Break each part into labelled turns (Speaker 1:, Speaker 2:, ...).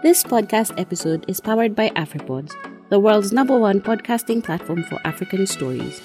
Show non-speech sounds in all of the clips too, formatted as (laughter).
Speaker 1: This podcast episode is powered by AfriPods, the world's number one podcasting platform for African stories.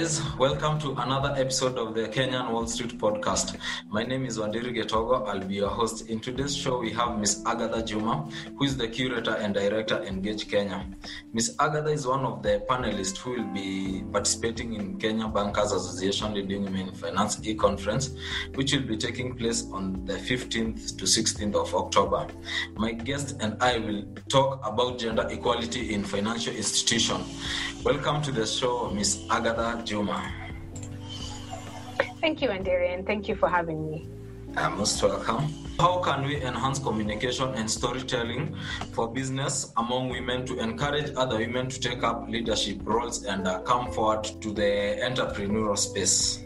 Speaker 2: Guys, welcome to another episode of the Kenyan Wall Street podcast. My name is Wandiri Getogo. I'll be your host. In today's show, we have Miss Agatha Juma, who is the curator and director Engage Kenya. Miss Agatha is one of the panelists who will be participating in Kenya Bankers Association Leading Women Finance e-conference, which will be taking place on the 15th to 16th of October. My guest and I will talk about gender equality in financial institution. Welcome to the show, Miss Agatha Juma.
Speaker 3: Thank you, Andrea, and thank you for having me.
Speaker 2: Uh, most welcome. How can we enhance communication and storytelling for business among women to encourage other women to take up leadership roles and uh, come forward to the entrepreneurial space?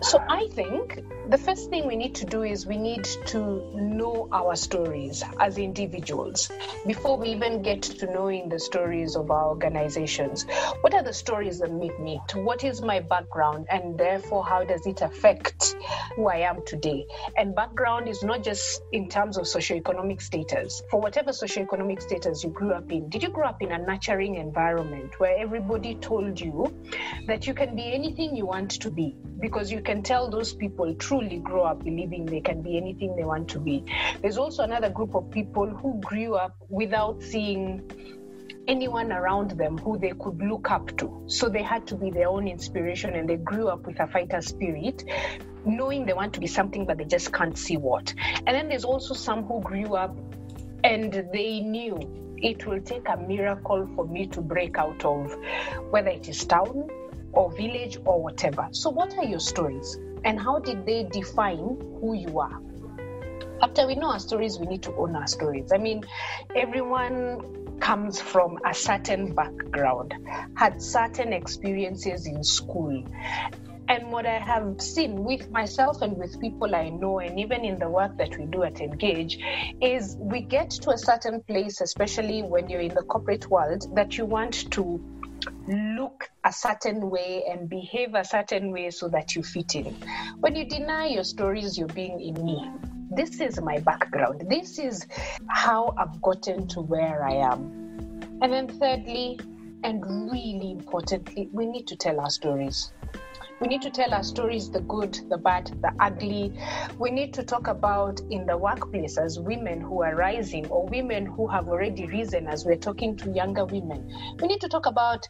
Speaker 3: So, I think the first thing we need to do is we need to know our stories as individuals before we even get to knowing the stories of our organizations. What are the stories that make me? What is my background? And therefore, how does it affect who I am today? And background is not just in terms of socioeconomic status. For whatever socioeconomic status you grew up in, did you grow up in a nurturing environment where everybody told you that you can be anything you want to be? Because you can tell those people truly grow up believing they can be anything they want to be. There's also another group of people who grew up without seeing anyone around them who they could look up to. So they had to be their own inspiration and they grew up with a fighter spirit, knowing they want to be something but they just can't see what. And then there's also some who grew up and they knew it will take a miracle for me to break out of whether it is town or village or whatever. So, what are your stories and how did they define who you are? After we know our stories, we need to own our stories. I mean, everyone comes from a certain background, had certain experiences in school. And what I have seen with myself and with people I know, and even in the work that we do at Engage, is we get to a certain place, especially when you're in the corporate world, that you want to look a certain way and behave a certain way so that you fit in. When you deny your stories, you're being in me. This is my background. This is how I've gotten to where I am. And then, thirdly, and really importantly, we need to tell our stories. We need to tell our stories the good, the bad, the ugly. We need to talk about in the workplace as women who are rising or women who have already risen as we're talking to younger women. We need to talk about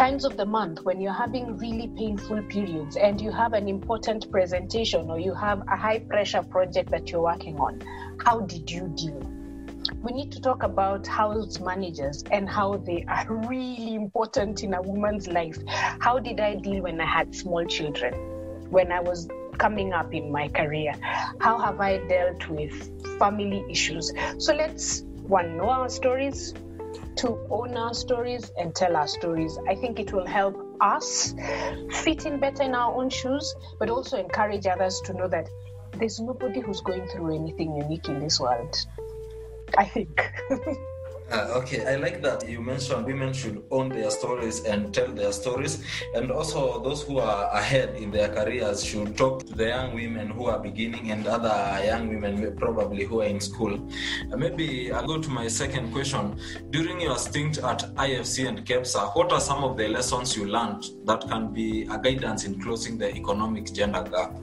Speaker 3: times of the month when you're having really painful periods and you have an important presentation or you have a high pressure project that you're working on. How did you deal? we need to talk about house managers and how they are (laughs) really important in a woman's life. How did I deal when I had small children, when I was coming up in my career? How have I dealt with family issues? So let's one know our stories, to own our stories and tell our stories. I think it will help us fit in better in our own shoes, but also encourage others to know that there's nobody who's going through anything unique in this world. I think. (laughs)
Speaker 2: Uh, okay, I like that you mentioned women should own their stories and tell their stories, and also those who are ahead in their careers should talk to the young women who are beginning and other young women probably who are in school. Uh, maybe I'll go to my second question. During your stint at IFC and KEPSA, what are some of the lessons you learned that can be a guidance in closing the economic gender gap?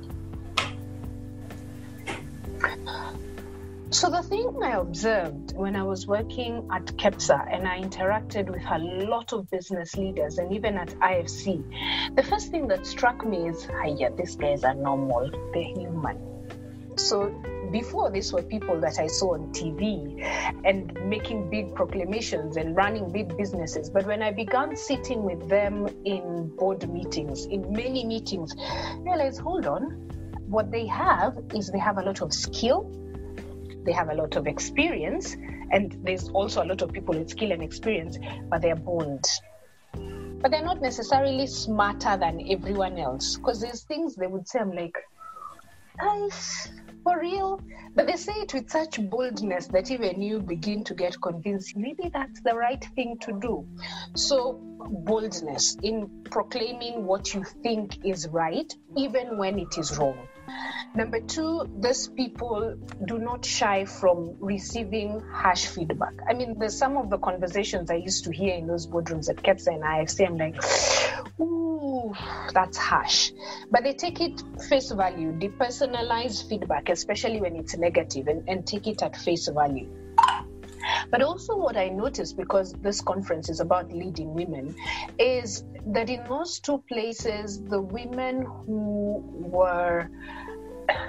Speaker 3: So, the thing I observed when I was working at KEPSA and I interacted with a lot of business leaders and even at IFC, the first thing that struck me is, yeah, these guys are normal, they're human. So, before this were people that I saw on TV and making big proclamations and running big businesses. But when I began sitting with them in board meetings, in many meetings, I realized, hold on, what they have is they have a lot of skill they have a lot of experience, and there's also a lot of people with skill and experience, but they're boned. But they're not necessarily smarter than everyone else because there's things they would say, I'm like, guys, For real? But they say it with such boldness that even you begin to get convinced maybe that's the right thing to do. So, boldness in proclaiming what you think is right, even when it is wrong. Number two, these people do not shy from receiving harsh feedback. I mean, there's some of the conversations I used to hear in those boardrooms at KEPSA and IFC. I'm like, ooh, that's harsh. But they take it face value, depersonalize feedback, especially when it's negative, and, and take it at face value. But also, what I noticed because this conference is about leading women is that in those two places, the women who were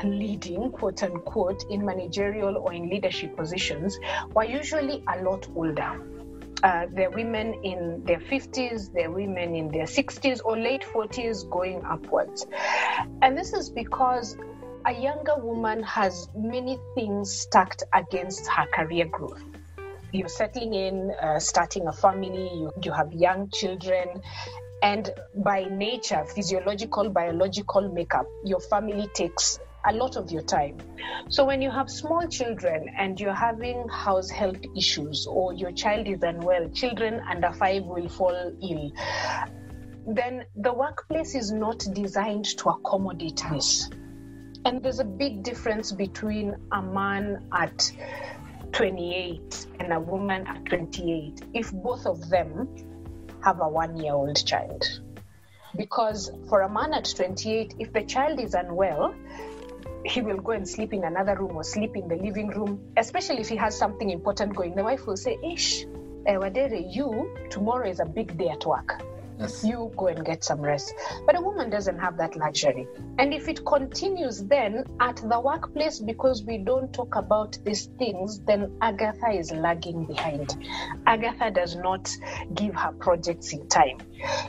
Speaker 3: leading, quote unquote, in managerial or in leadership positions were usually a lot older. Uh, they're women in their 50s, they're women in their 60s or late 40s going upwards. And this is because a younger woman has many things stacked against her career growth. You're settling in, uh, starting a family, you, you have young children, and by nature, physiological, biological makeup, your family takes a lot of your time. So when you have small children and you're having house health issues or your child is unwell, children under five will fall ill, then the workplace is not designed to accommodate us. And there's a big difference between a man at 28 and a woman at 28 if both of them have a one year old child. Because for a man at 28, if the child is unwell, he will go and sleep in another room or sleep in the living room, especially if he has something important going. The wife will say, Ish, eh, Wadere, you, tomorrow is a big day at work. Yes. You go and get some rest. But a woman doesn't have that luxury. And if it continues then at the workplace, because we don't talk about these things, then Agatha is lagging behind. Agatha does not give her projects in time.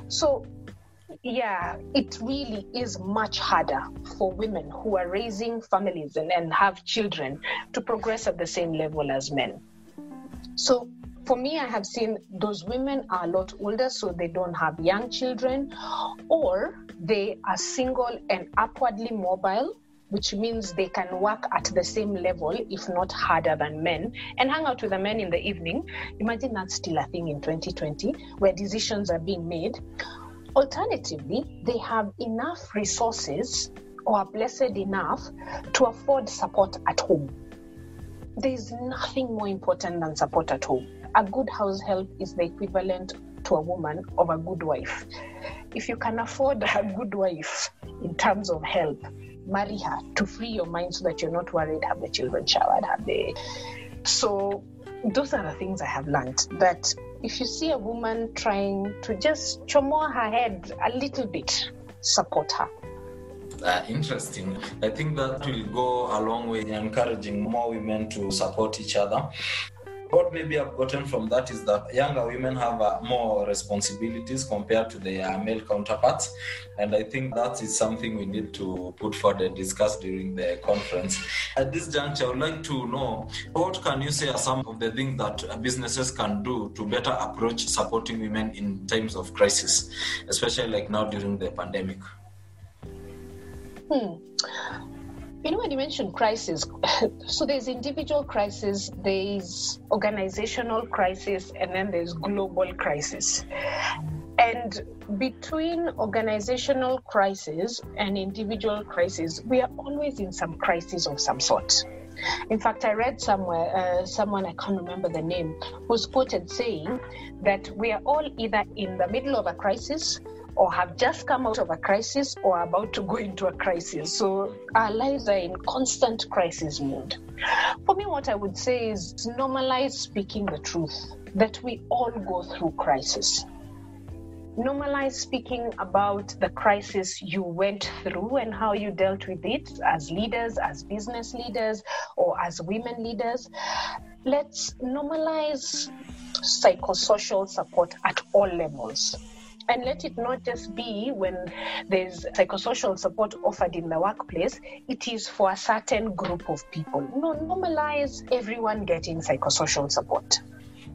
Speaker 3: So yeah, it really is much harder for women who are raising families and, and have children to progress at the same level as men. So for me, I have seen those women are a lot older, so they don't have young children, or they are single and upwardly mobile, which means they can work at the same level, if not harder than men, and hang out with the men in the evening. Imagine that's still a thing in 2020 where decisions are being made. Alternatively, they have enough resources or are blessed enough to afford support at home. There is nothing more important than support at home. A good house help is the equivalent to a woman of a good wife. If you can afford a good wife in terms of help, marry her to free your mind so that you're not worried have the children showered, have the so those are the things I have learned that if you see a woman trying to just chomoa her head a little bit, support her.
Speaker 2: Uh, interesting. I think that will go a long way in encouraging more women to support each other what maybe I've gotten from that is that younger women have uh, more responsibilities compared to their male counterparts. And I think that is something we need to put forward and discuss during the conference. At this juncture, I would like to know what can you say are some of the things that businesses can do to better approach supporting women in times of crisis, especially like now during the pandemic?
Speaker 3: Hmm. You know, when you mention crisis, (coughs) so there's individual crisis, there's organizational crisis, and then there's global crisis. And between organizational crisis and individual crisis, we are always in some crisis of some sort. In fact, I read somewhere, uh, someone, I can't remember the name, was quoted saying that we are all either in the middle of a crisis or have just come out of a crisis or about to go into a crisis. So our lives are in constant crisis mode. For me, what I would say is normalize speaking the truth that we all go through crisis. Normalize speaking about the crisis you went through and how you dealt with it as leaders, as business leaders, or as women leaders. Let's normalize psychosocial support at all levels and let it not just be when there's psychosocial support offered in the workplace, it is for a certain group of people. No, normalize everyone getting psychosocial support.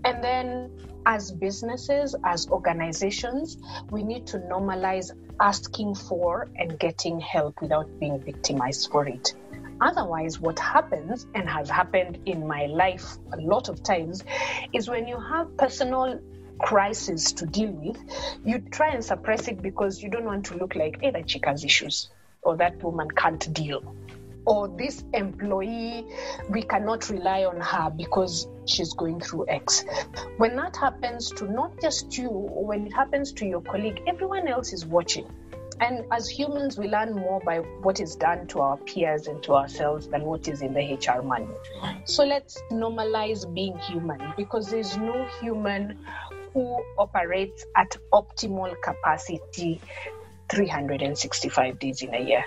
Speaker 3: And then, as businesses, as organizations, we need to normalize asking for and getting help without being victimized for it. Otherwise, what happens and has happened in my life a lot of times is when you have personal crisis to deal with, you try and suppress it because you don't want to look like, hey, that chick has issues or that woman can't deal or this employee, we cannot rely on her because she's going through X. When that happens to not just you, when it happens to your colleague, everyone else is watching. And as humans, we learn more by what is done to our peers and to ourselves than what is in the HR manual. So let's normalize being human because there's no human who operates at optimal capacity 365 days in a year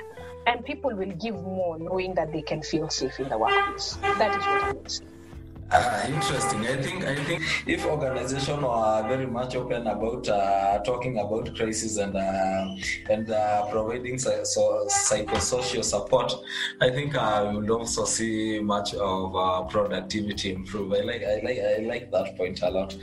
Speaker 3: and people will give more knowing that they can feel safe in the workplace. That is what I say.
Speaker 2: Uh, interesting. I think I think if organizations are very much open about uh, talking about crisis and uh, and uh, providing so, psychosocial support, I think uh, we will also see much of uh, productivity improve. I like I like I like that point a lot.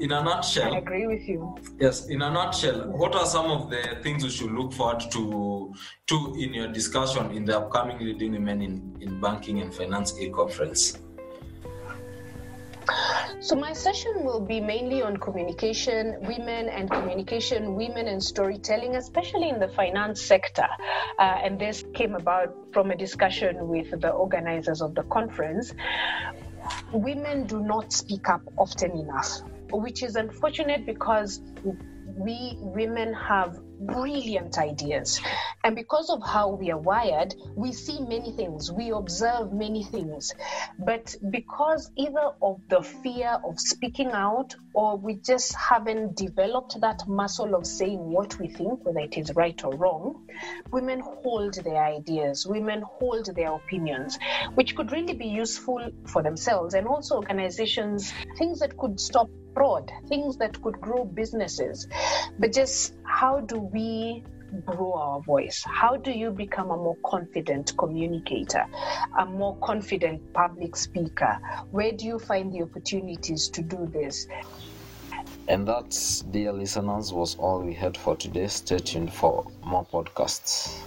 Speaker 2: in a nutshell,
Speaker 3: I agree with you.
Speaker 2: Yes, in a nutshell, what are some of the things we should look forward to to in your discussion in the upcoming leading women in, in banking and finance e conference?
Speaker 3: So, my session will be mainly on communication, women and communication, women and storytelling, especially in the finance sector. Uh, and this came about from a discussion with the organizers of the conference. Women do not speak up often enough, which is unfortunate because we women have brilliant ideas. And because of how we are wired, we see many things, we observe many things. But because either of the fear of speaking out or we just haven't developed that muscle of saying what we think, whether it is right or wrong, women hold their ideas, women hold their opinions, which could really be useful for themselves and also organizations, things that could stop fraud, things that could grow businesses. But just how do we grow our voice? How do you become a more confident communicator, a more confident public speaker? Where do you find the opportunities to do this?
Speaker 2: And that, dear listeners, was all we had for today. Stay tuned for more podcasts.